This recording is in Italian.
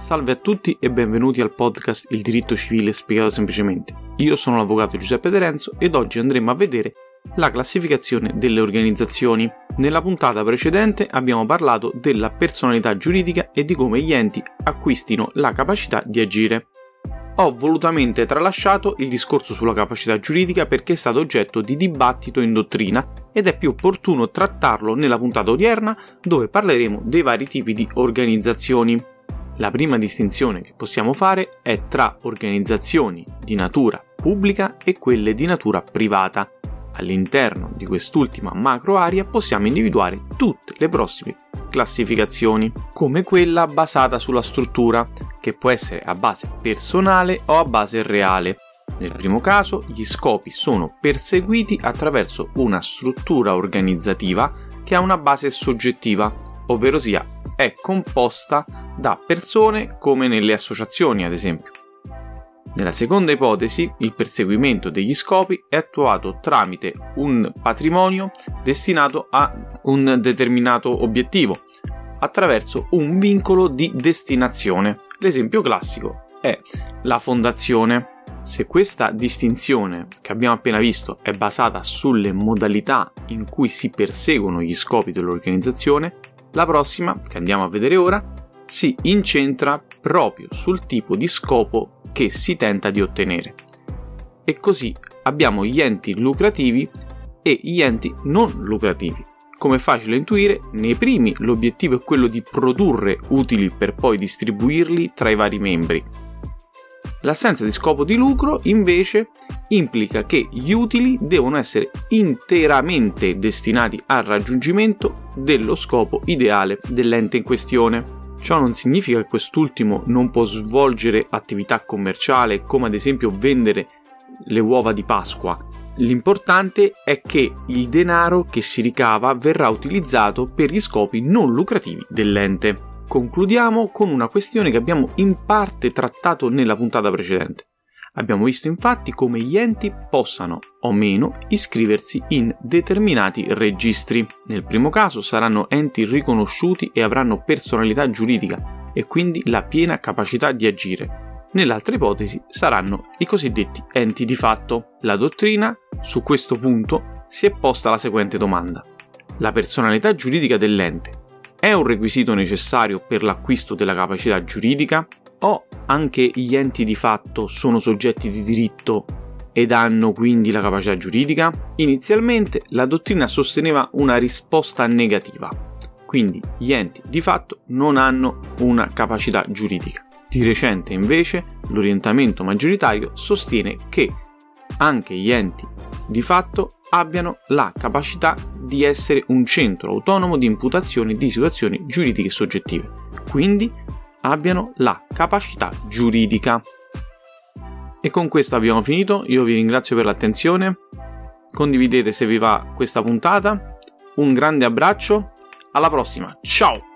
Salve a tutti e benvenuti al podcast Il diritto civile spiegato semplicemente. Io sono l'avvocato Giuseppe De Renzo ed oggi andremo a vedere la classificazione delle organizzazioni. Nella puntata precedente abbiamo parlato della personalità giuridica e di come gli enti acquistino la capacità di agire. Ho volutamente tralasciato il discorso sulla capacità giuridica perché è stato oggetto di dibattito in dottrina ed è più opportuno trattarlo nella puntata odierna dove parleremo dei vari tipi di organizzazioni. La prima distinzione che possiamo fare è tra organizzazioni di natura pubblica e quelle di natura privata. All'interno di quest'ultima macro area possiamo individuare tutte le prossime classificazioni, come quella basata sulla struttura, che può essere a base personale o a base reale. Nel primo caso gli scopi sono perseguiti attraverso una struttura organizzativa che ha una base soggettiva, ovvero sia è composta da persone come nelle associazioni, ad esempio. Nella seconda ipotesi, il perseguimento degli scopi è attuato tramite un patrimonio destinato a un determinato obiettivo, attraverso un vincolo di destinazione. L'esempio classico è la fondazione. Se questa distinzione che abbiamo appena visto è basata sulle modalità in cui si perseguono gli scopi dell'organizzazione, la prossima, che andiamo a vedere ora, si incentra proprio sul tipo di scopo che si tenta di ottenere. E così abbiamo gli enti lucrativi e gli enti non lucrativi. Come è facile intuire, nei primi l'obiettivo è quello di produrre utili per poi distribuirli tra i vari membri. L'assenza di scopo di lucro invece implica che gli utili devono essere interamente destinati al raggiungimento dello scopo ideale dell'ente in questione. Ciò non significa che quest'ultimo non può svolgere attività commerciale come ad esempio vendere le uova di Pasqua. L'importante è che il denaro che si ricava verrà utilizzato per gli scopi non lucrativi dell'ente. Concludiamo con una questione che abbiamo in parte trattato nella puntata precedente. Abbiamo visto infatti come gli enti possano o meno iscriversi in determinati registri. Nel primo caso saranno enti riconosciuti e avranno personalità giuridica e quindi la piena capacità di agire. Nell'altra ipotesi saranno i cosiddetti enti di fatto. La dottrina su questo punto si è posta la seguente domanda. La personalità giuridica dell'ente è un requisito necessario per l'acquisto della capacità giuridica? O anche gli enti di fatto sono soggetti di diritto ed hanno quindi la capacità giuridica? Inizialmente la dottrina sosteneva una risposta negativa, quindi gli enti di fatto non hanno una capacità giuridica. Di recente invece l'orientamento maggioritario sostiene che anche gli enti di fatto abbiano la capacità di essere un centro autonomo di imputazione di situazioni giuridiche soggettive. Quindi abbiano la capacità giuridica. E con questo abbiamo finito, io vi ringrazio per l'attenzione, condividete se vi va questa puntata, un grande abbraccio, alla prossima, ciao!